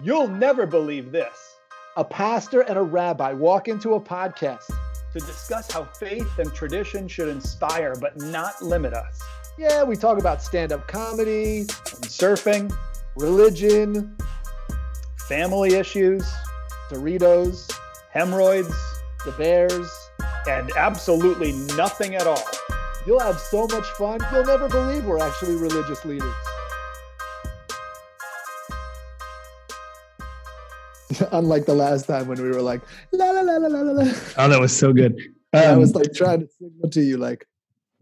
You'll never believe this. A pastor and a rabbi walk into a podcast to discuss how faith and tradition should inspire but not limit us. Yeah, we talk about stand up comedy, and surfing, religion, family issues, Doritos, hemorrhoids, the Bears, and absolutely nothing at all. You'll have so much fun, you'll never believe we're actually religious leaders. Unlike the last time when we were like, la la la la la la. Oh, that was so good. Um, I was Um, like trying to signal to you, like,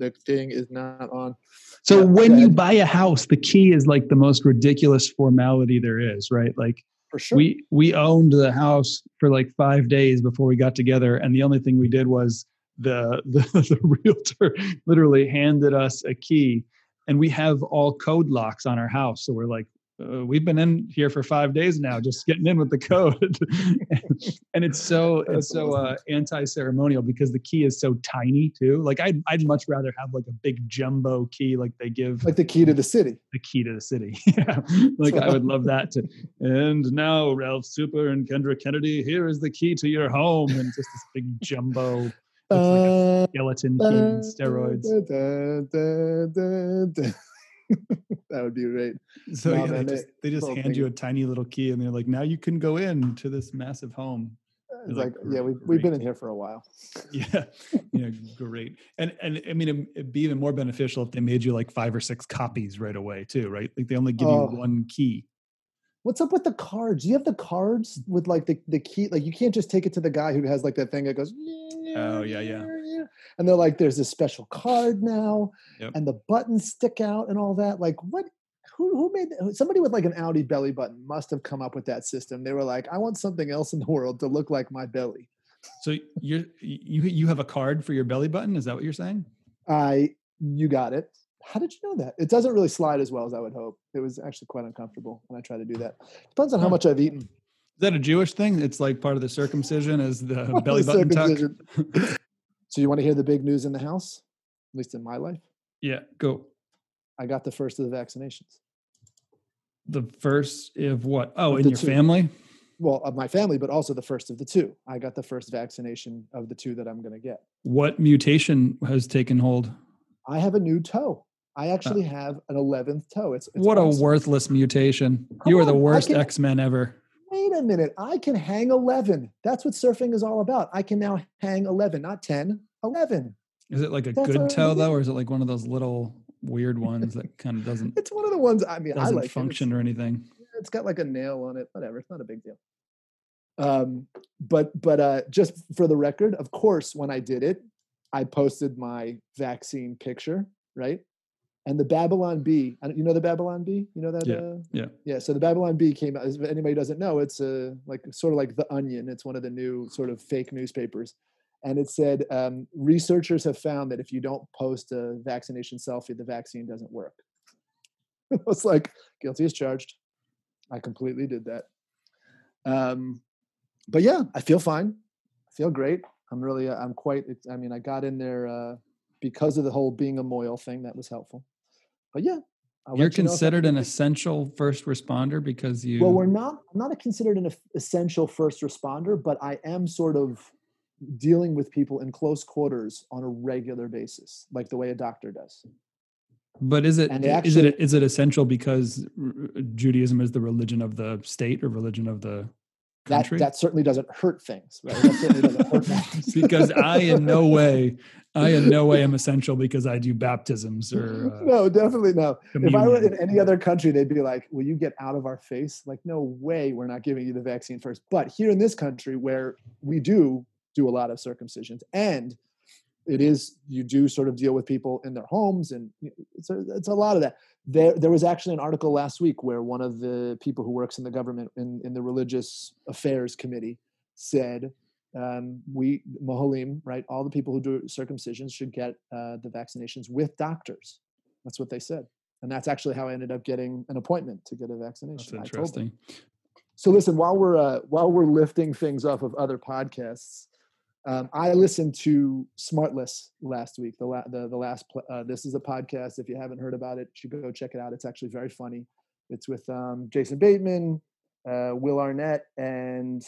the thing is not on. so yeah, when go you buy a house, the key is like the most ridiculous formality there is, right? Like For sure. we we owned the house for like five days before we got together, and the only thing we did was the the, the realtor literally handed us a key, and we have all code locks on our house. So we're like, uh, we've been in here for five days now, just getting in with the code, and it's so it's so uh, anti-ceremonial because the key is so tiny too. Like I'd I'd much rather have like a big jumbo key like they give like the key to the city. the key to the city. yeah. Like I would love that to and now Ralph Super and Kendra Kennedy, here is the key to your home. And just this big jumbo looks like a Uh, skeleton key in steroids. that would be great. So No, yeah, they just they just hand thing you a tiny little key and they're like, now you can go in to this massive home. It's like, like, yeah, we've, we've been in here for a while. Yeah. Yeah, great. And and I mean it- it'd be even more beneficial if they made you like five or six copies right away too, right? Like they only give Oh. you one key. What's up with the cards? Do you have the cards with like the, the key? Like you can't just take it to the guy who has like that thing that goes. Oh, yeah, yeah. And they're like, there's a special card now, Yep. and the buttons stick out and all that. Like, what? Who who made that? somebody with like an Audi belly button must have come up with that system. They were like, I want something else in the world to look like my belly. So you're you you have a card for your belly button? Is that what you're saying? I you got it. How did you know that? It doesn't really slide as well as I would hope. It was actually quite uncomfortable when I tried to do that. Depends on how much I've eaten. Is that a Jewish thing? It's like part of the circumcision is the belly button tuck. So you want to hear the big news in the house? At least in my life, yeah, go. I got the first of the vaccinations. The first of what? Oh, Of in your two. family? Well, of my family, but also the first of the two. I got the first vaccination of the two that I'm going to get. What mutation has taken hold? I have a new toe. I uh. actually have an 11th toe. It's, it's what a worthless mutation. Come you are the on, worst can- X Men ever. Wait a minute. I can hang 11. That's what surfing is all about. I can now hang 11, not 10, 11. Is it like a That's good toe I though, or is it like one of those little weird ones that kind of doesn't It's one of the ones, I mean, I doesn't like it. Function or anything? it's got like a nail on it whatever it's not a big deal um but but uh just for the record of course when i did it i posted my vaccine picture right and the babylon bee you know the babylon bee you know that Yeah, uh, yeah. yeah so the babylon bee came out if anybody doesn't know it's a like sort of like the onion it's one of the new sort of fake newspapers and it said um, researchers have found that if you don't post a vaccination selfie the vaccine doesn't work i was like guilty as charged I completely did that. Um, but yeah, I feel fine. I feel great. I'm really, uh, I'm quite, I mean, I got in there uh, because of the whole being a Mohel thing. That was helpful. But yeah, I'll You're you considered an essential first responder because you. Well, we're not. I'm not a considered an essential first responder, but I am sort of dealing with people in close quarters on a regular basis, like the way a doctor does. But is it they is it it essential because Judaism is the religion of the state or religion of the That country? that certainly doesn't hurt things, right? That certainly doesn't hurt matters. because I in no way, I in no way am essential because I do baptisms or uh, no, definitely no. If I were in any other country, they'd be like, "Will you get out of our face?" Like, no way, we're not giving you the vaccine first. But here in this country, where we do do a lot of circumcisions, and it is you do sort of deal with people in their homes, and it's a, it's a lot of that. There, there was actually an article last week where one of the people who works in the government in, in the religious affairs committee said um, we Mohalim, right? All the people who do circumcisions should get uh, the vaccinations with doctors. That's what they said, and that's actually how I ended up getting an appointment to get a vaccination. That's I told them. interesting. So listen, while we're uh, while we're lifting things off of other podcasts, um, I listened to Smartless last week. The la- the, the last pl- uh, this is a podcast. If you haven't heard about it, you should go check it out. It's actually very funny. It's with um, Jason Bateman, uh, Will Arnett, and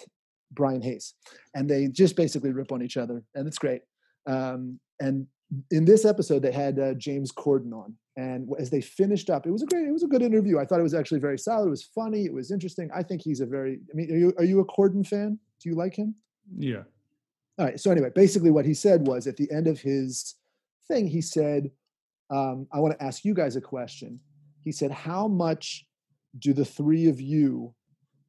Brian Hayes, and they just basically rip on each other, and it's great. Um, and in this episode, they had uh, James Corden on, and as they finished up, it was a great, it was a good interview. I thought it was actually very solid. It was funny. It was interesting. I think he's a very. I mean, are you are you a Corden fan? Do you like him? Yeah. All right. So anyway, basically, what he said was at the end of his thing, he said, um, "I want to ask you guys a question." He said, "How much do the three of you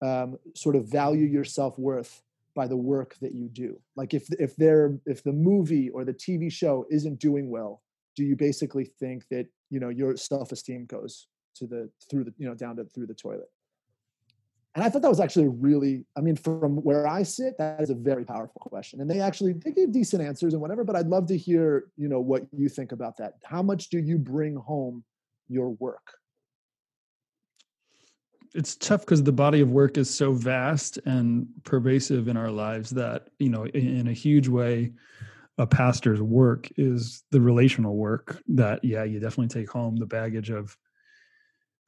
um, sort of value your self worth by the work that you do? Like if if they're if the movie or the TV show isn't doing well, do you basically think that you know your self esteem goes to the through the you know down to through the toilet?" And I thought that was actually really, I mean, from where I sit, that is a very powerful question. And they actually they gave decent answers and whatever, but I'd love to hear, you know, what you think about that. How much do you bring home your work? it's tough because the body of work is so vast and pervasive in our lives that you know in, in, a huge way a pastor's work is the relational work that yeah you definitely take home the baggage of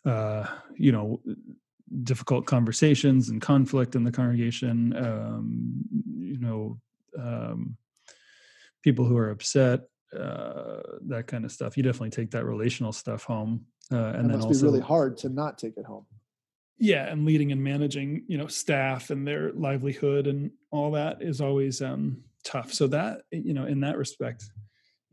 uh you know difficult conversations and conflict in the congregation um you know um people who are upset uh that kind of stuff. You definitely take that relational stuff home uh, and it then must also be really hard to not take it home. Yeah and leading and managing you know staff and their livelihood and all that is always um tough. So that you know in that respect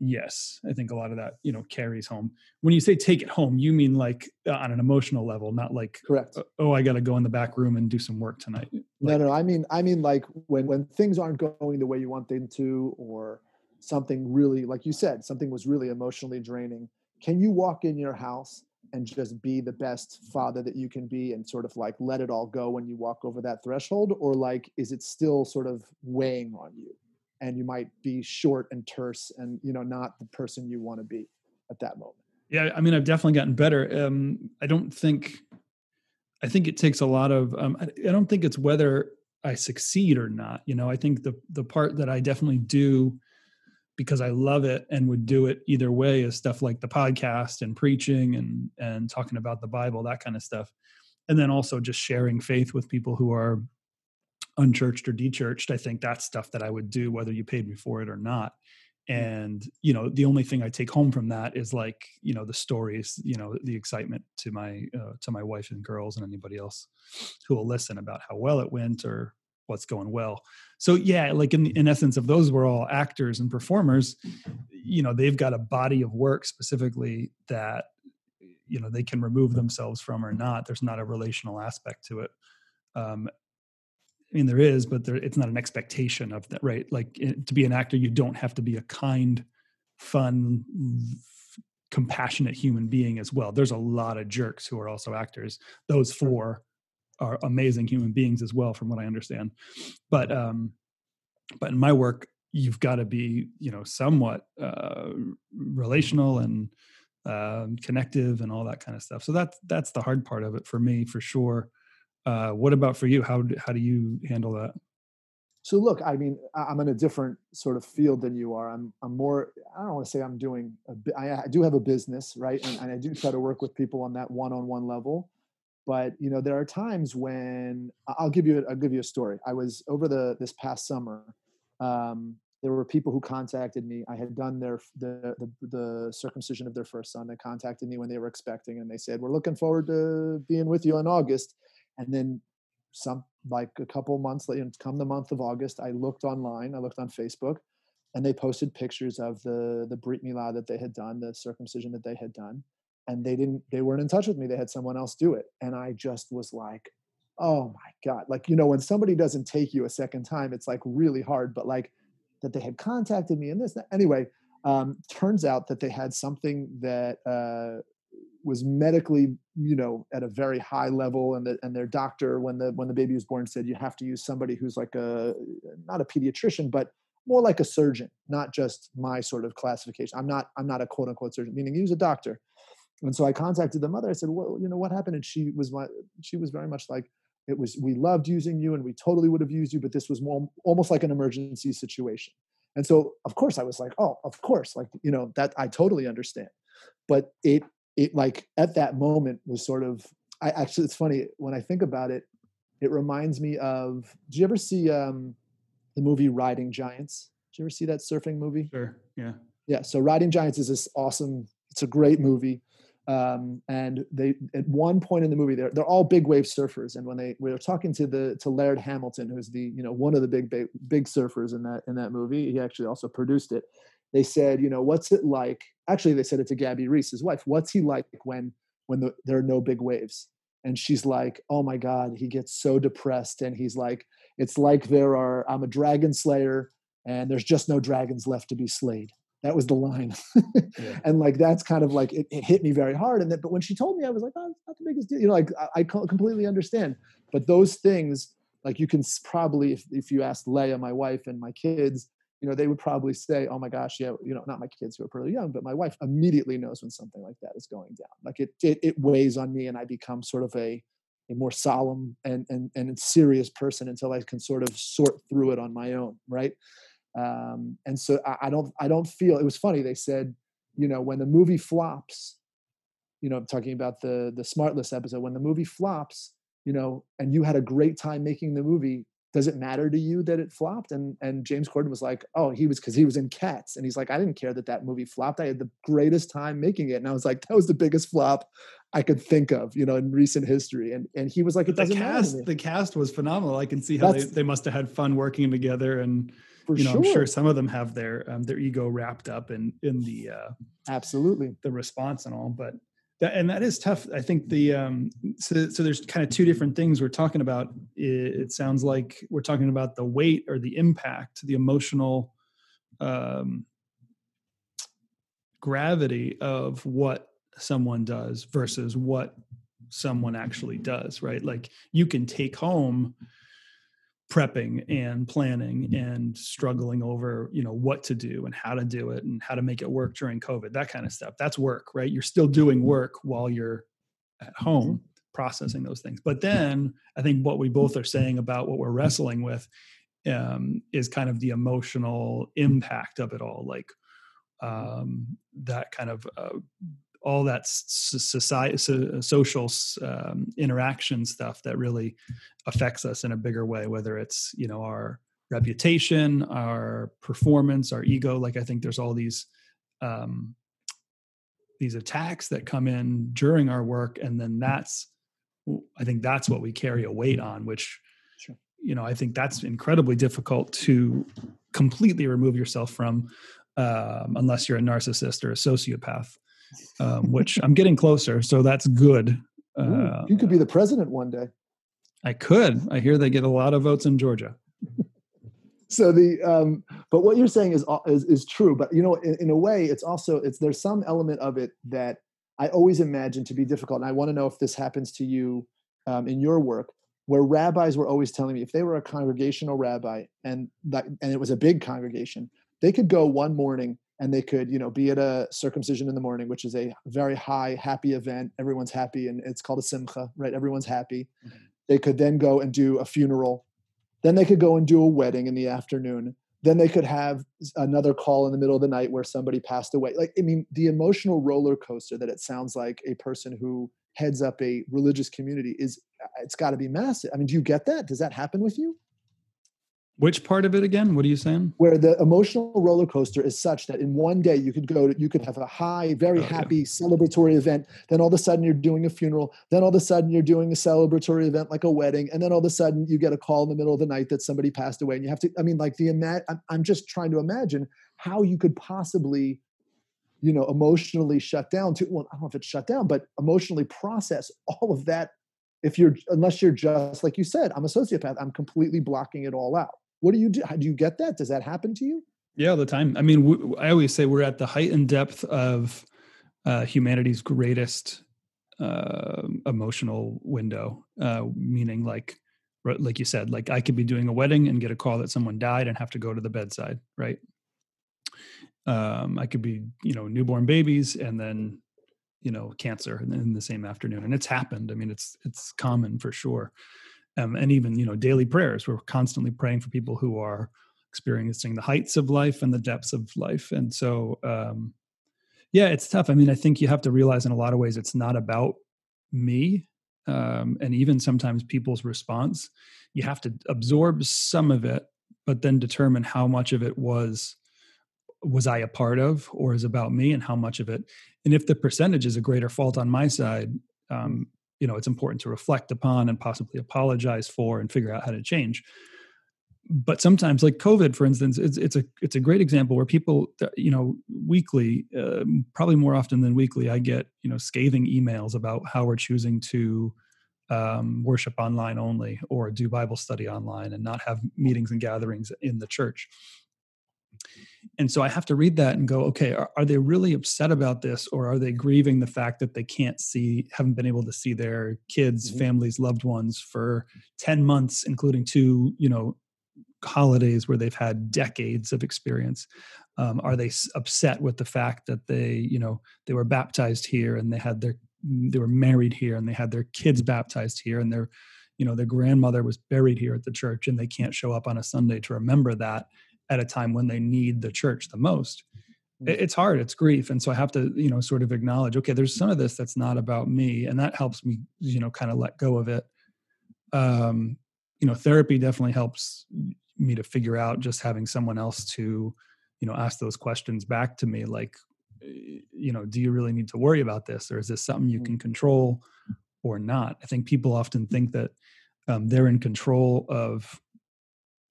yes i think a lot of that you know carries home. When you say take it home you mean like uh, on an emotional level not like correct. oh i got to go in the back room and do some work tonight. Like, no no i mean i mean like when when things aren't going the way you want them to or something really like you said something was really emotionally draining can you walk in your house and just be the best father that you can be and sort of like let it all go when you walk over that threshold? Or like is it still sort of weighing on you and you might be short and terse and you know not the person you want to be at that moment yeah i mean i've definitely gotten better um i don't think i think it takes a lot of um I, I don't think it's whether i succeed or not you know i think the the part that i definitely do because I love it and would do it either way is stuff like the podcast and preaching and and talking about the Bible, that kind of stuff. And then also just sharing faith with people who are unchurched or dechurched. I think that's stuff that I would do whether you paid me for it or not. Mm. And you know, the only thing I take home from that is like you know the stories, you know, the excitement to my uh, to my wife and girls and anybody else who will listen about how well it went or what's going well so yeah like in, in essence if those were all actors and performers you know they've got a body of work specifically that you know they can remove themselves from or not there's not a relational aspect to it um i mean there is but there, it's not an expectation of that right like to be an actor you don't have to be a kind fun compassionate human being as well there's a lot of jerks who are also actors those four are amazing human beings as well, from what I understand. But um, but in my work, you've got to be you know somewhat uh, relational and um, connective and all that kind of stuff. So that's that's the hard part of it for me, for sure. Uh, what about for you? How how do you handle that? So look, I mean, I'm in a different sort of field than you are. I'm I'm more. I don't want to say I'm doing. A, I, I do have a business, right, and, and I do try to work with people on that one-on-one level but you know there are times when i'll give you i'll give you a story i was over the this past summer um, there were people who contacted me i had done their the, the, the circumcision of their first son they contacted me when they were expecting and they said we're looking forward to being with you in august and then some like a couple months later come the month of august i looked online i looked on facebook and they posted pictures of the the brit milah that they had done the circumcision that they had done and they didn't they weren't in touch with me they had someone else do it and i just was like oh my god like you know when somebody doesn't take you a second time it's like really hard but like that they had contacted me and this anyway um, turns out that they had something that uh, was medically you know at a very high level and the, and their doctor when the when the baby was born said you have to use somebody who's like a not a pediatrician but more like a surgeon not just my sort of classification i'm not i'm not a quote unquote surgeon meaning he was a doctor and so I contacted the mother. I said, "Well, you know what happened?" And she was my, she was very much like, "It was we loved using you, and we totally would have used you, but this was more almost like an emergency situation." And so, of course, I was like, "Oh, of course!" Like you know that I totally understand. But it it like at that moment was sort of I actually it's funny when I think about it. It reminds me of. do you ever see um, the movie Riding Giants? Did you ever see that surfing movie? Sure. Yeah. Yeah. So Riding Giants is this awesome. It's a great movie. Um, and they at one point in the movie they're, they're all big wave surfers and when they we were talking to the to laird hamilton who's the you know one of the big big, big surfers in that in that movie he actually also produced it they said you know what's it like actually they said it to gabby reece his wife what's he like when when the, there are no big waves? And she's like oh my god he gets so depressed and he's like it's like there are i'm a dragon slayer and there's just no dragons left to be slayed. That was the line. Yeah. and like that's kind of like it, it, hit me very hard. And then but when she told me i was like oh it's not the biggest deal you know like i, I completely understand. But those things like you can probably if, if you asked leah my wife and my kids you know they would probably say oh my gosh yeah you know not my kids who are pretty young but my wife immediately knows when something like that is going down like it it, it weighs on me and i become sort of a a more solemn and, and and serious person until i can sort of sort through it on my own right um, and so I, I, don't I don't feel it was funny. They said, you know, when the movie flops, you know, I'm talking about the the Smartless episode. When the movie flops, you know, and you had a great time making the movie, does it matter to you that it flopped? And and James Corden was like, oh, he was because he was in Cats, and he's like, I didn't care that that movie flopped. I had the greatest time making it, and I was like, that was the biggest flop I could think of, you know, in recent history. And and he was like, it doesn't the cast, matter. The cast was phenomenal. I can see how they, they must have had fun working together and you know, sure. I'm sure some of them have their um, their ego wrapped up in in the uh, absolutely the response and all, but that, and that is tough. I think the um, so so there's kind of two different things we're talking about. It, it sounds like we're talking about the weight or the impact, the emotional um, gravity of what someone does versus what someone actually does. Right, like you can take home prepping and planning and struggling over you know what to do and how to do it and how to make it work during covid that kind of stuff. That's work right? You're still doing work while you're at home processing those things. But then i think what we both are saying about what we're wrestling with um, is kind of the emotional impact of it all like um, that kind of uh, all that society, social um, interaction stuff that really affects us in a bigger way, whether it's you know our reputation, our performance, our ego. Like I think there's all these um, these attacks that come in during our work, and then that's I think that's what we carry a weight on, which sure. you know I think that's incredibly difficult to completely remove yourself from um, unless you're a narcissist or a sociopath um, which I'm getting closer. So that's good. Uh, you could be the president one day. I could. I hear they get a lot of votes in Georgia. so the um, but what you're saying is is, is true. But you know, in, in a way, it's also it's there's some element of it that I always imagine to be difficult. And I want to know if this happens to you um, in your work, where rabbis were always telling me if they were a congregational rabbi and that and it was a big congregation, they could go one morning and they could you know be at a circumcision in the morning which is a very high happy event. Everyone's happy and it's called a simcha right? Everyone's happy. Mm-hmm. they could then go and do a funeral. Then they could go and do a wedding in the afternoon. Then they could have another call in the middle of the night where somebody passed away. Like i mean the emotional roller coaster that it sounds like a person who heads up a religious community is it's got to be massive. I mean do you get that? Does that happen with you which part of it again? What are you saying? Where the emotional roller coaster is such that in one day you could go to, you could have a high, very oh, happy yeah. celebratory event. Then all of a sudden you're doing a funeral. Then all of a sudden you're doing a celebratory event like a wedding. And then all of a sudden you get a call in the middle of the night that somebody passed away. And you have to, I mean, like the, I'm, I'm just trying to imagine how you could possibly, you know, emotionally shut down to, well, I don't know if it's shut down, but emotionally process all of that if you're unless you're just like you said i'm a sociopath i'm completely blocking it all out what do you do? How Do you get that? Does that happen to you? Yeah, all the time. I mean, we, I always say we're at the height and depth of uh, humanity's greatest uh, emotional window, uh, meaning like, like you said, like I could be doing a wedding and get a call that someone died and have to go to the bedside, right? Um, I could be, you know, newborn babies and then, you know, cancer in the same afternoon, and it's happened. I mean, it's it's common for sure um, and even you know daily prayers. We're constantly praying for people who are experiencing the heights of life and the depths of life. And so um, yeah it's tough. I mean i think you have to realize in a lot of ways it's not about me um, and even sometimes people's response. You have to absorb some of it but then determine how much of it was was i a part of or is about me and how much of it. And if the percentage is a greater fault on my side um, you know it's important to reflect upon and possibly apologize for and figure out how to change. But sometimes like covid for instance it's, it's a it's a great example where people you know weekly uh, probably more often than weekly i get you know scathing emails about how we're choosing to um, worship online only or do bible study online and not have meetings and gatherings in the church and so i have to read that and go okay are, are, they really upset about this or are they grieving the fact that they can't see haven't been able to see their kids mm-hmm. families loved ones for 10 months including two you know holidays where they've had decades of experience um, are they upset with the fact that they you know they were baptized here and they had their they were married here and they had their kids baptized here and their you know their grandmother was buried here at the church and they can't show up on a sunday to remember that at a time when they need the church the most mm. it's hard it's grief and so i have to you know sort of acknowledge okay there's some of this that's not about me and that helps me you know kind of let go of it um you know therapy definitely helps me to figure out just having someone else to you know ask those questions back to me like you know do you really need to worry about this or is this something you mm. can control or not i think people often think that um, they're in control of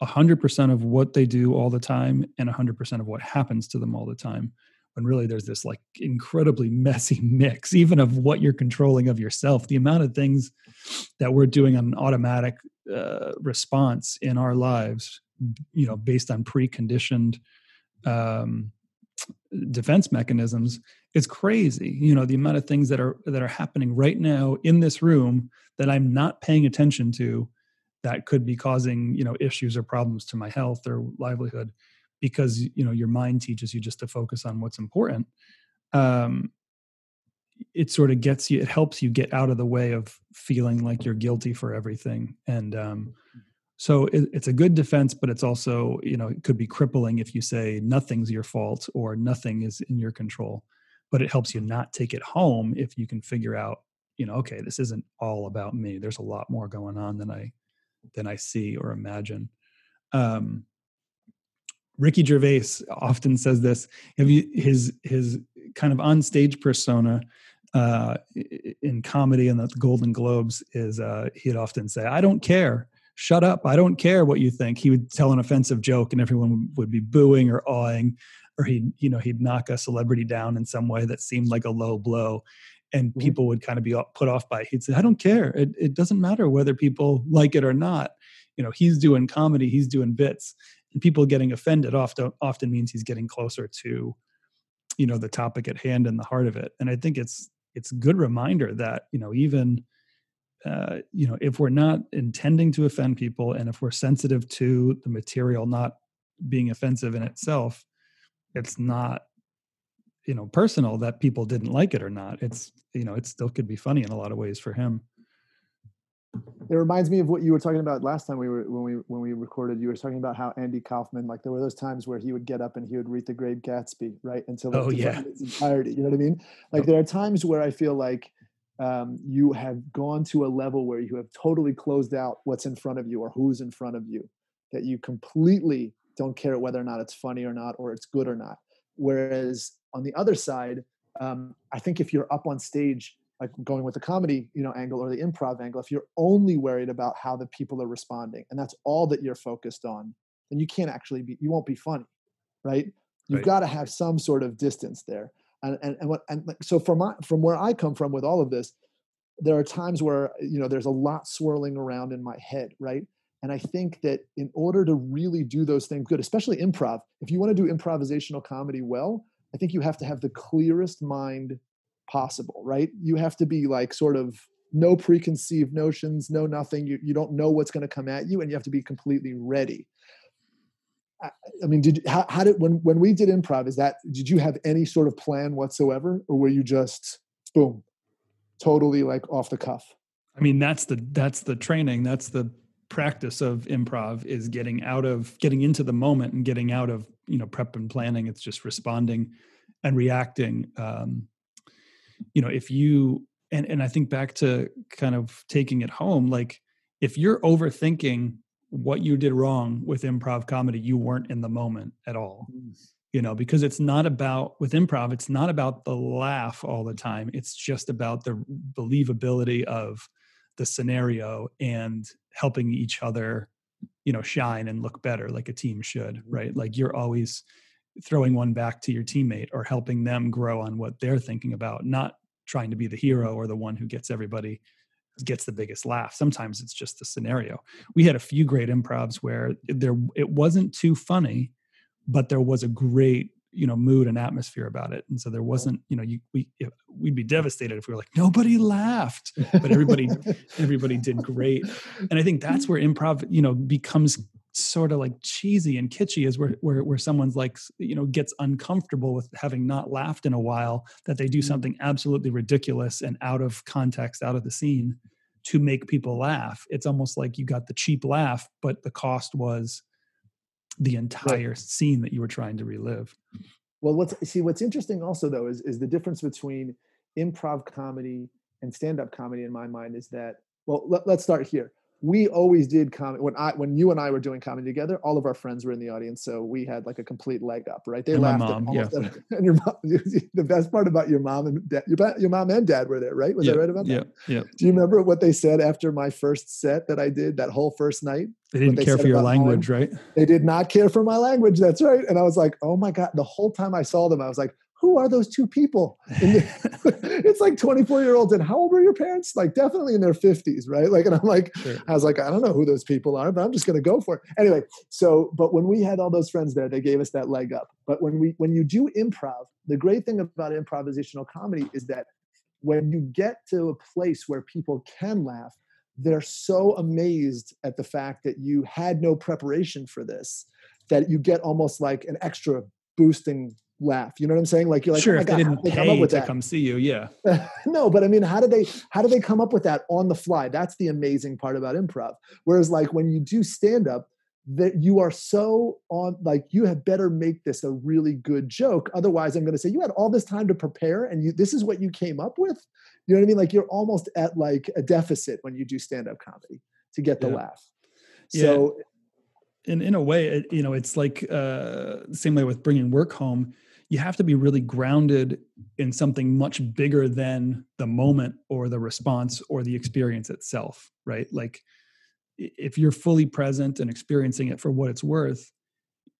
100% of what they do all the time and 100% of what happens to them all the time. When really there's this like incredibly messy mix even of what you're controlling of yourself. The amount of things that we're doing on an automatic uh, response in our lives you know based on preconditioned um, defense mechanisms is crazy. You know the amount of things that are that are happening right now in this room that i'm not paying attention to that could be causing you know issues or problems to my health or livelihood because you know your mind teaches you just to focus on what's important um it sort of gets you it helps you get out of the way of feeling like you're guilty for everything. And um so it, it's a good defense but it's also you know it could be crippling if you say nothing's your fault or nothing is in your control. But it helps you not take it home if you can figure out you know okay this isn't all about me. There's a lot more going on than i than I see or imagine. Um, Ricky Gervais often says this. Have you his his kind of on stage persona uh, in comedy and the Golden Globes is uh, he'd often say, "I don't care." Shut up! I don't care what you think. He would tell an offensive joke, and everyone would be booing or awing, or he'd you know he'd knock a celebrity down in some way that seemed like a low blow and mm-hmm. people would kind of be put off by it. He'd say, I don't care. It, it doesn't matter whether people like it or not. You know, he's doing comedy, he's doing bits. And people getting offended often often means he's getting closer to, you know, the topic at hand and the heart of it. And I think it's it's a good reminder that, you know, even uh, you know, if we're not intending to offend people and if we're sensitive to the material not being offensive in itself, it's not you know personal that people didn't like it or not it's you know it still could be funny in a lot of ways for him. It reminds me of what you were talking about last time we were when we when we recorded you were talking about how andy kaufman like there were those times where he would get up and he would read the great gatsby right until oh yeah. its entirety you know what i mean? Like there are times where i feel like um, you have gone to a level where you have totally closed out what's in front of you or who's in front of you that you completely don't care whether or not it's funny or not or it's good or not whereas on the other side, um, I think if you're up on stage, like going with the comedy, you know, angle or the improv angle, if you're only worried about how the people are responding and that's all that you're focused on, then you can't actually be, you won't be funny, right? You've right. got to have some sort of distance there. And and and, what, and so from my, from where I come from with all of this, there are times where you know there's a lot swirling around in my head, right? And I think that in order to really do those things good, especially improv, if you want to do improvisational comedy well, I think you have to have the clearest mind possible, right? You have to be like sort of no preconceived notions, no nothing. You, you don't know what's going to come at you, and you have to be completely ready. I, I mean, did how, how did when when we did improv? Is that did you have any sort of plan whatsoever, or were you just boom, totally like off the cuff? I mean, that's the that's the training. That's the practice of improv is getting out of getting into the moment and getting out of you know prep and planning. It's just responding and reacting. Um you know if you and and i think back to kind of taking it home like if you're overthinking what you did wrong with improv comedy you weren't in the moment at all. Mm. you know because it's not about with improv it's not about the laugh all the time. It's just about the believability of the scenario and helping each other you know shine and look better like a team should mm-hmm. right? Like you're always throwing one back to your teammate or helping them grow on what they're thinking about not trying to be the hero or the one who gets everybody gets the biggest laugh. Sometimes it's just the scenario. We had a few great improvs where there it wasn't too funny but there was a great you know mood and atmosphere about it. And so there wasn't you know you we we'd be devastated if we were like nobody laughed but everybody everybody did great. And i think that's where improv you know becomes sort of like cheesy and kitschy is where, where where someone's like you know gets uncomfortable with having not laughed in a while that they do mm-hmm. something absolutely ridiculous and out of context out of the scene to make people laugh. It's almost like you got the cheap laugh but the cost was the entire right. scene that you were trying to relive well what's see what's interesting also though is is the difference between improv comedy and stand-up comedy in my mind is that well let, let's start here we always did comedy when I when you and I were doing comedy together. All of our friends were in the audience, so we had like a complete leg up, right? They and laughed. Mom, yeah. and your mom. The best part about your mom and dad, your, your mom and dad were there, right? Was yep. I right about that? Yeah, yeah. Do you remember what they said after my first set that I did that whole first night? They didn't they care for your language, right? They did not care for my language. That's right. And I was like, oh my god! The whole time I saw them, I was like, who are those two people? It's like 24 year olds. And how old were your parents? Like definitely in their 50s, right? Like, and I'm like, sure. I was like, I don't know who those people are, but I'm just going to go for it. Anyway, so, but when we had all those friends there, they gave us that leg up. But when we, when you do improv, the great thing about improvisational comedy is that when you get to a place where people can laugh, they're so amazed at the fact that you had no preparation for this that you get almost like an extra boosting laugh. You know what I'm saying? Like you're like, sure, oh if God, they didn't they pay come up with to that? come see you, yeah. no, but I mean, how do they how do they come up with that on the fly? That's the amazing part about improv. Whereas like when you do stand up, that you are so on like you had better make this a really good joke. Otherwise, I'm going to say you had all this time to prepare and you this is what you came up with. You know what I mean? Like you're almost at like a deficit when you do stand up comedy to get the yeah. laugh. So yeah in in a way it, you know it's like uh same way with bringing work home you have to be really grounded in something much bigger than the moment or the response or the experience itself right? Like if you're fully present and experiencing it for what it's worth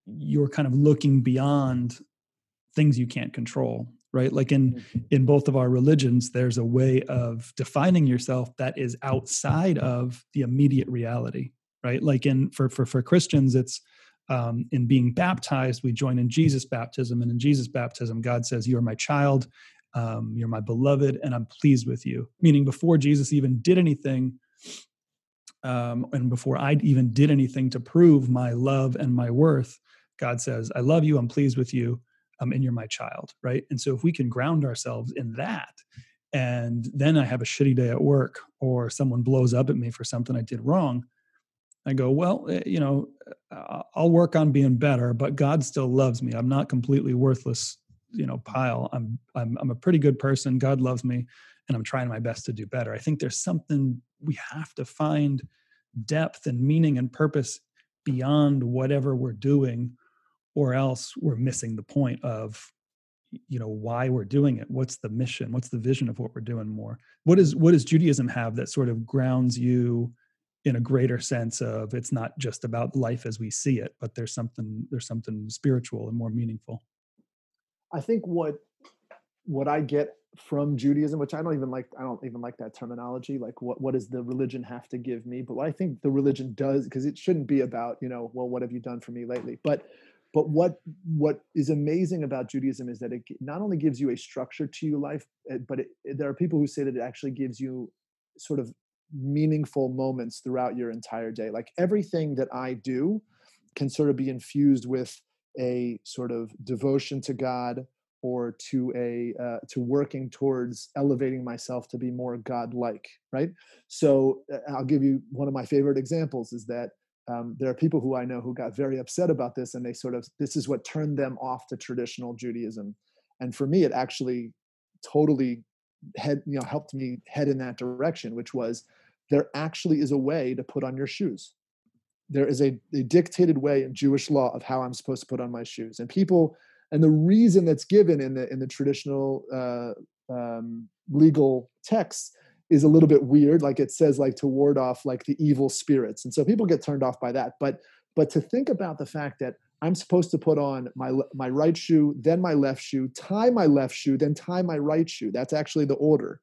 you're kind of looking beyond things you can't control right? Like in mm-hmm. in both of our religions there's a way of defining yourself that is outside of the immediate reality right? Like in for for for christians it's um, in being baptized, we join in Jesus' baptism. And in Jesus' baptism, God says, You are my child, um, you're my beloved, and I'm pleased with you. Meaning, before Jesus even did anything, um, and before I even did anything to prove my love and my worth, God says, I love you, I'm pleased with you, um, and you're my child, right? And so, if we can ground ourselves in that, and then I have a shitty day at work, or someone blows up at me for something I did wrong, I go, well, eh, you know, uh, I'll work on being better, but God still loves me. I'm not completely worthless, you know, pile. I'm I'm I'm a pretty good person. God loves me, and I'm trying my best to do better. I think there's something we have to find depth and meaning and purpose beyond whatever we're doing, or else we're missing the point of you know why we're doing it what's the mission what's the vision of what we're doing more what is what does judaism have that sort of grounds you in a greater sense of it's not just about life as we see it but there's something there's something spiritual and more meaningful. I think what what i get from judaism which i don't even like i don't even like that terminology like what what does the religion have to give me? But what i think the religion does because it shouldn't be about you know well what have you done for me lately? But but what what is amazing about judaism is that it not only gives you a structure to your life eh, but it, there are people who say that it actually gives you sort of meaningful moments throughout your entire day. Like everything that I do can sort of be infused with a sort of devotion to God or to a uh, to working towards elevating myself to be more God-like, right? So uh, I'll give you one of my favorite examples is that um, there are people who I know who got very upset about this, and they sort of this is what turned them off to traditional Judaism. And for me, it actually totally head you know helped me head in that direction which was there actually is a way to put on your shoes there is a, a dictated way in jewish law of how i'm supposed to put on my shoes and people and the reason that's given in the in the traditional uh, um, legal texts is a little bit weird like it says like to ward off like the evil spirits and so people get turned off by that but but to think about the fact that I'm supposed to put on my my right shoe, then my left shoe, tie my left shoe, then tie my right shoe. That's actually the order.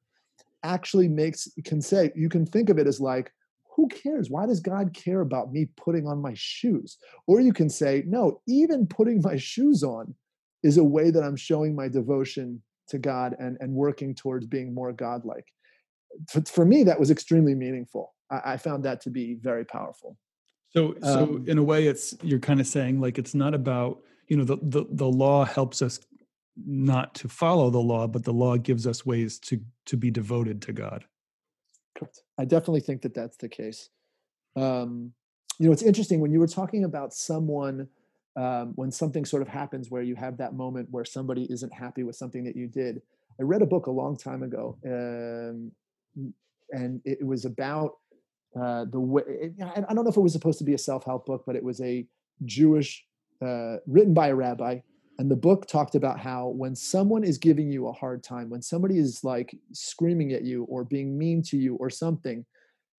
Actually makes can say you can think of it as like who cares? Why does God care about me putting on my shoes? Or you can say, no, even putting my shoes on is a way that I'm showing my devotion to God and, and working towards being more godlike. For, for me, that was extremely meaningful. I, I found that to be very powerful. So, so um, in a way, it's you're kind of saying like it's not about you know the, the the law helps us not to follow the law, but the law gives us ways to to be devoted to God. Correct. I definitely think that that's the case. Um, you know, it's interesting when you were talking about someone um, when something sort of happens where you have that moment where somebody isn't happy with something that you did. I read a book a long time ago, um, and it was about uh, the way I don't know if it was supposed to be a self-help book, but it was a Jewish uh, written by a rabbi, and the book talked about how when someone is giving you a hard time, when somebody is like screaming at you or being mean to you or something,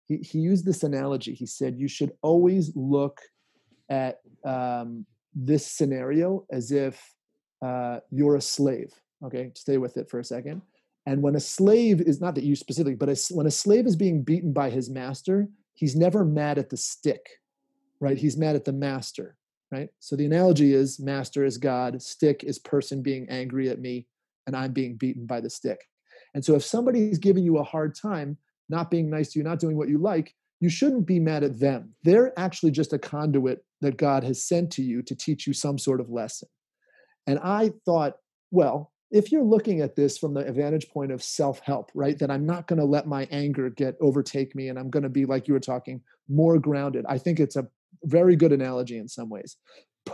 he, he used this analogy. He said you should always look at um, this scenario as if uh, you're a slave. Okay, stay with it for a second. And when a slave is not that you specifically, but a, when a slave is being beaten by his master, he's never mad at the stick, right? He's mad at the master, right? So the analogy is master is God, stick is person being angry at me, and I'm being beaten by the stick. And so if somebody's giving you a hard time, not being nice to you, not doing what you like, you shouldn't be mad at them. They're actually just a conduit that God has sent to you to teach you some sort of lesson. And I thought, well, if you're looking at this from the vantage point of self-help right that i'm not going to let my anger get overtake me and i'm going to be like you were talking more grounded i think it's a very good analogy in some ways.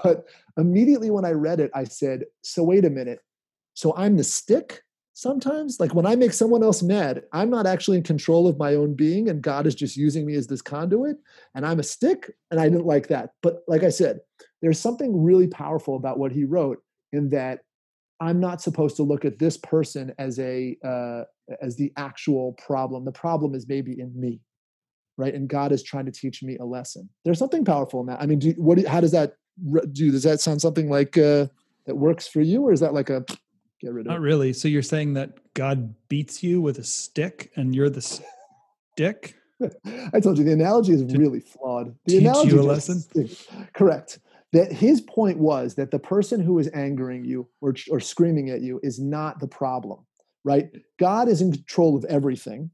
But immediately when i read it i said so wait a minute. So i'm the stick sometimes? Like when i make someone else mad i'm not actually in control of my own being and god is just using me as this conduit and i'm a stick and i didn't like that. But like i said there's something really powerful about what he wrote in that I'm not supposed to look at this person as a uh, as the actual problem. The problem is maybe in me, right? And God is trying to teach me a lesson. There's something powerful in that. I mean, do, what? How does that do? Does that sound something like uh, that works for you, or is that like a get rid of? Not really. So you're saying that God beats you with a stick, and you're the stick. I told you the analogy is really flawed. The teach analogy you a lesson. Correct that his point was that the person who is angering you or, or screaming at you is not the problem right god is in control of everything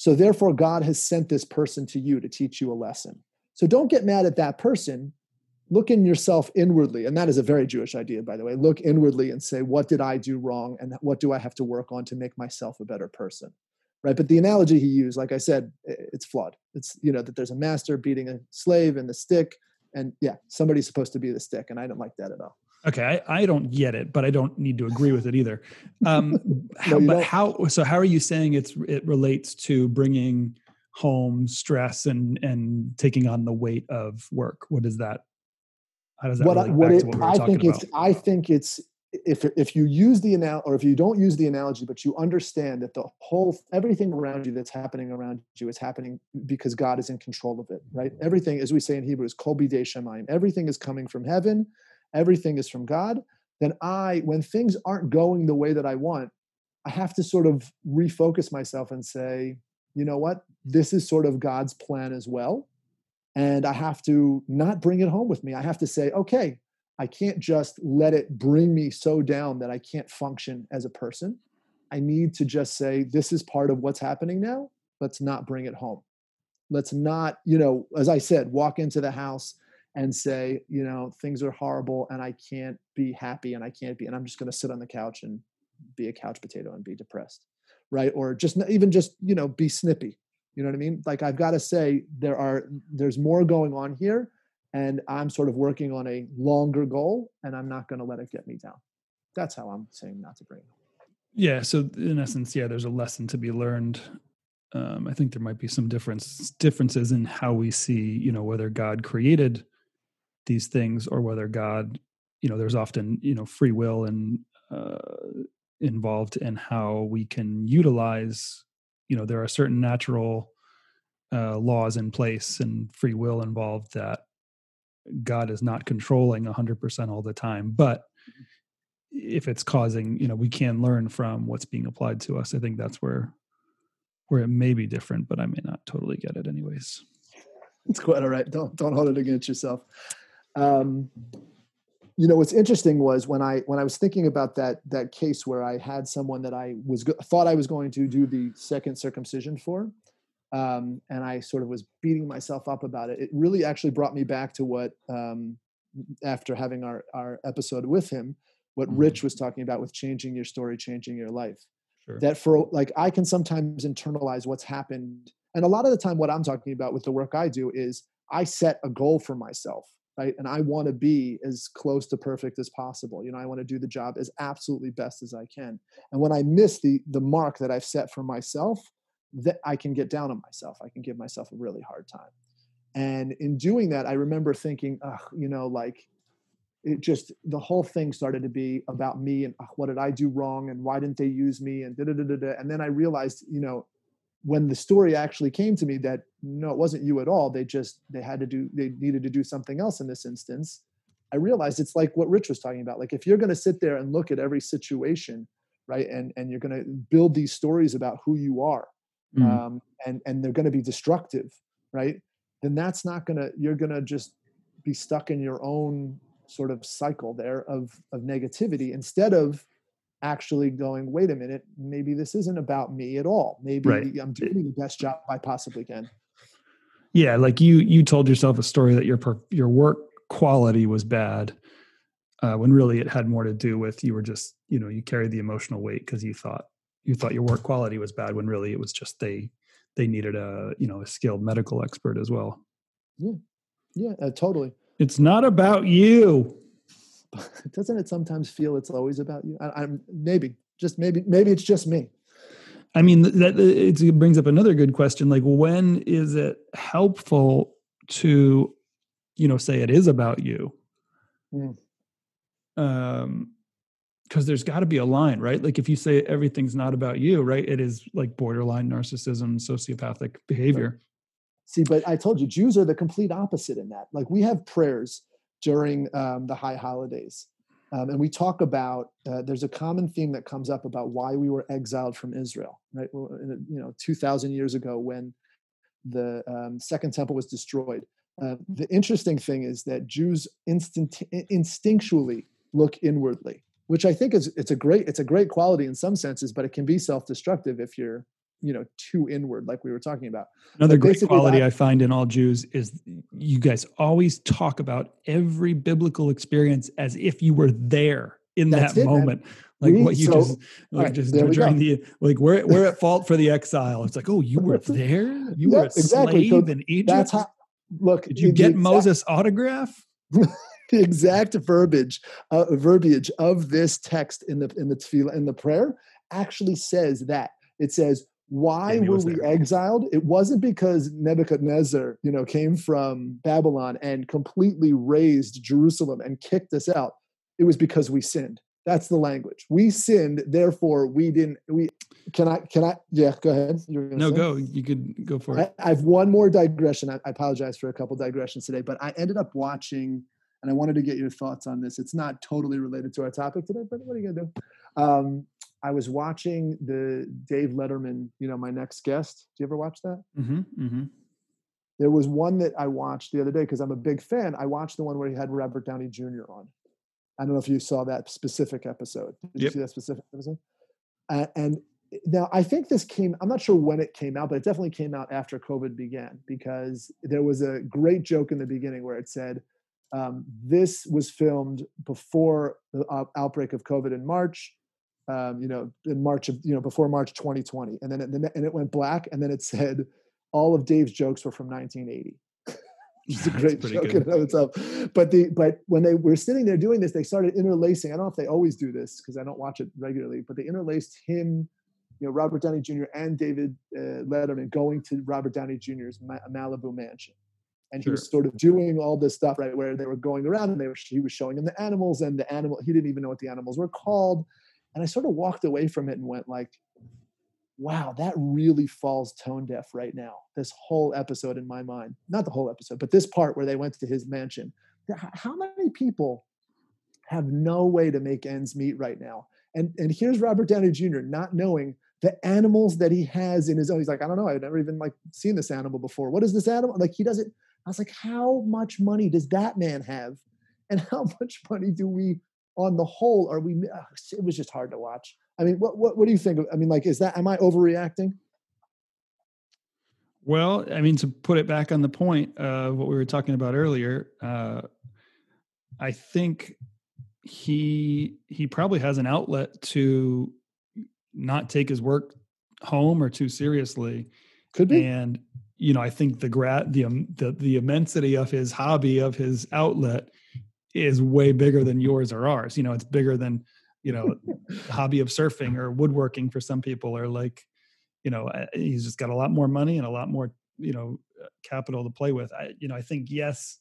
so therefore god has sent this person to you to teach you a lesson. So don't get mad at that person. Look in yourself inwardly and that is a very jewish idea by the way. Look inwardly and say what did i do wrong and what do i have to work on to make myself a better person? Right? But the analogy he used like i said it's flawed. It's you know that there's a master beating a slave and the stick and yeah, somebody's supposed to be the stick, and I don't like that at all. Okay, I, I don't get it, but I don't need to agree with it either. Um, how, but don't. how? So how are you saying it's it relates to bringing home stress and and taking on the weight of work? What is that? How does that? What, I, what, it, what I think it's I think it's if if you use the analogy or if you don't use the analogy but you understand that the whole everything around you that's happening around you is happening because god is in control of it right everything as we say in hebrew is kol shamayim everything is coming from heaven everything is from god then i when things aren't going the way that i want i have to sort of refocus myself and say you know what this is sort of god's plan as well and i have to not bring it home with me i have to say okay I can't just let it bring me so down that I can't function as a person. I need to just say, this is part of what's happening now. Let's not bring it home. Let's not, you know, as I said, walk into the house and say, you know, things are horrible and I can't be happy and I can't be, and I'm just going to sit on the couch and be a couch potato and be depressed. Right. Or just even just, you know, be snippy. You know what I mean? Like I've got to say there are, there's more going on here and I'm sort of working on a longer goal and I'm not going to let it get me down. That's how I'm saying not to bring. Yeah. So in essence, yeah, there's a lesson to be learned. Um, I think there might be some difference differences in how we see, you know, whether God created these things or whether God, you know, there's often, you know, free will and uh, involved in how we can utilize, you know, there are certain natural uh, laws in place and free will involved that God is not controlling 100% all the time. But if it's causing, you know, we can learn from what's being applied to us. I think that's where where it may be different, but I may not totally get it anyways. It's quite all right. Don't don't hold it against yourself. Um, you know what's interesting was when I when I was thinking about that that case where I had someone that I was thought I was going to do the second circumcision for, um, and I sort of was beating myself up about it. It really actually brought me back to what um, after having our our episode with him, what mm-hmm. Rich was talking about with changing your story, changing your life. Sure. That for like I can sometimes internalize what's happened, and a lot of the time, what I'm talking about with the work I do is I set a goal for myself, right? And I want to be as close to perfect as possible. You know, I want to do the job as absolutely best as I can. And when I miss the the mark that I've set for myself, that I can get down on myself. I can give myself a really hard time. And in doing that, I remember thinking, ugh, you know, like it just the whole thing started to be about me and ugh, what did I do wrong and why didn't they use me and da da da da. And then I realized, you know, when the story actually came to me that no, it wasn't you at all. They just they had to do they needed to do something else in this instance. I realized it's like what Rich was talking about. Like if you're going to sit there and look at every situation, right, and and you're going to build these stories about who you are mm. um, and and they're going to be destructive, right? Then that's not going to you're going to just be stuck in your own sort of cycle there of of negativity instead of actually going wait a minute maybe this isn't about me at all. Maybe right. i'm doing the best job i possibly can. Yeah like you you told yourself a story that your your work quality was bad uh, when really it had more to do with you were just you know you carried the emotional weight because you thought you thought your work quality was bad when really it was just they they needed a you know a skilled medical expert as well. Yeah. Yeah uh, totally. It's not about you doesn't it sometimes feel it's always about you I, am maybe just maybe maybe it's just me i mean that it brings up another good question like when is it helpful to you know say it is about you mm. um because there's got to be a line, right? Like if you say everything's not about you, right? It is like borderline narcissism, sociopathic behavior. See, but I told you, Jews are the complete opposite in that. Like we have prayers during um, the high holidays. Um, and we talk about uh, there's a common theme that comes up about why we were exiled from Israel, right? You know, 2,000 years ago when the um, Second Temple was destroyed. Uh, the interesting thing is that Jews instant, instinctually look inwardly which I think is it's a great it's a great quality in some senses, but it can be self-destructive if you're you know too inward, like we were talking about. Another but great quality that, I find in all Jews is you guys always talk about every biblical experience as if you were there in that it, moment. Man. Like we, what you so, just like right, just during the like we're we're at fault for the exile. It's like, oh, you were there? You were a exactly. slave so in Egypt. How look. Did you get Moses' autograph? the exact verbiage uh, verbiage of this text in the in the tefillah in the prayer actually says that it says why were we there. exiled it wasn't because nebuchadnezzar you know came from babylon and completely razed jerusalem and kicked us out it was because we sinned that's the language we sinned therefore we didn't we can i can i yeah go ahead no say? go you could go for it I, I, have one more digression I, I apologize for a couple digressions today but i ended up watching and I wanted to get your thoughts on this. It's not totally related to our topic today, but what are you gonna do? Um, I was watching the Dave Letterman, you know, my next guest. Do you ever watch that? Mm-hmm, mm-hmm. There was one that I watched the other day because I'm a big fan. I watched the one where he had Robert Downey Jr. on. I don't know if you saw that specific episode. Did yep. you see that specific episode? Uh, and now I think this came, I'm not sure when it came out, but it definitely came out after COVID began because there was a great joke in the beginning where it said, um, this was filmed before the outbreak of COVID in March. Um, you know, in March of you know before March 2020, and then it, and it went black, and then it said all of Dave's jokes were from 1980. It's a great joke in and of itself. But the but when they were sitting there doing this, they started interlacing. I don't know if they always do this because I don't watch it regularly, but they interlaced him, you know, Robert Downey Jr. and David uh, Letterman going to Robert Downey Jr.'s Malibu mansion, and sure. he was sort of doing all this stuff right where they were going around and they were he was showing him the animals and the animal he didn't even know what the animals were called, and I sort of walked away from it and went like wow, that really falls tone deaf right now. This whole episode in my mind, not the whole episode, but this part where they went to his mansion. How many people have no way to make ends meet right now? And and here's Robert Downey Jr. not knowing the animals that he has in his own. He's like, I don't know, I've never even like seen this animal before. What is this animal? Like he doesn't. I was like, how much money does that man have, and how much money do we, on the whole, are we? It was just hard to watch. I mean, what, what, what do you think? I mean, like, is that, am I overreacting? Well, I mean, to put it back on the point of what we were talking about earlier, uh, I think he he probably has an outlet to not take his work home or too seriously. Could be. And you know, I think the grad the um, the the immensity of his hobby of his outlet is way bigger than yours or ours. You know, it's bigger than you know hobby of surfing or woodworking for some people or like you know uh, he's just got a lot more money and a lot more you know uh, capital to play with. I you know i think yes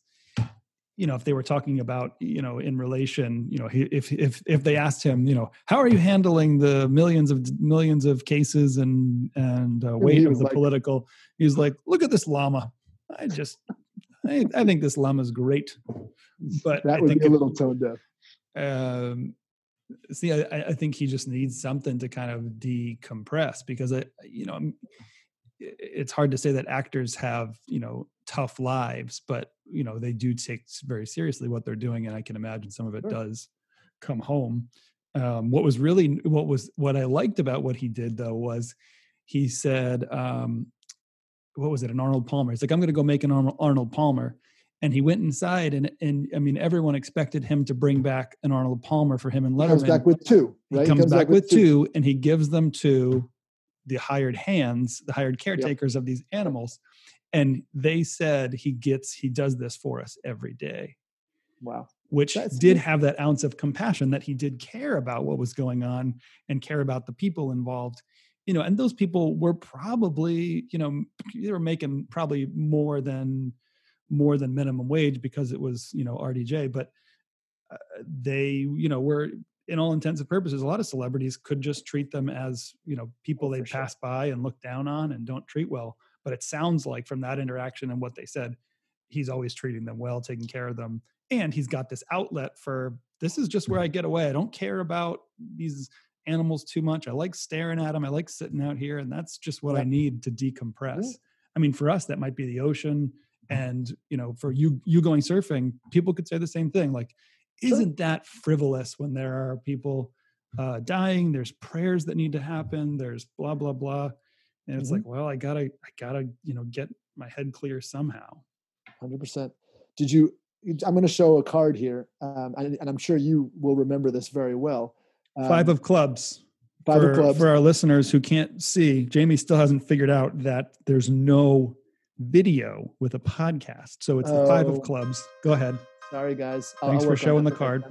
you know if they were talking about you know in relation you know if if if they asked him you know how are you handling the millions of millions of cases and and uh, weight of the like, political? He's like look at this llama. I just I, I think this llama is great but that I would think be a little tone deaf. um see I, I think he just needs something to kind of decompress because it you know it's hard to say that actors have you know tough lives but you know they do take very seriously what they're doing and i can imagine some of it sure. does come home. Um, what was really what was what i liked about what he did though was he said um, what was it an arnold palmer? He's like i'm going to go make an arnold palmer and he went inside and and I mean everyone expected him to bring back an Arnold Palmer for him and Letterman. He comes back with two, right? He comes, he comes back, back, with two, two, and he gives them to the hired hands, the hired caretakers yep. of these animals. And they said he gets he does this for us every day. Wow. Which That's did cool. have that ounce of compassion that he did care about what was going on and care about the people involved you know and those people were probably you know they were making probably more than more than minimum wage because it was you know RDJ, but uh, they you know were in all intents and purposes a lot of celebrities could just treat them as you know people oh, they pass sure. by and look down on and don't treat well but it sounds like from that interaction and what they said he's always treating them well taking care of them and he's got this outlet for this is just where i get away i don't care about these animals too much i like staring at them i like sitting out here and that's just what yeah. i need to decompress yeah. i mean for us that might be the ocean and you know for you you going surfing people could say the same thing like isn't that frivolous when there are people uh, dying? There's prayers that need to happen. There's blah blah blah. And it's mm-hmm. like well i gotta i gotta you know get my head clear somehow. 100% did you i'm going to show a card here um, and, and, i'm sure you will remember this very well um, five of clubs five for, of clubs. for our listeners who can't see jamie still hasn't figured out that there's no video with a podcast. So it's the five of oh. clubs. Go ahead. Sorry, guys. I'll, Thanks I'll for showing the card.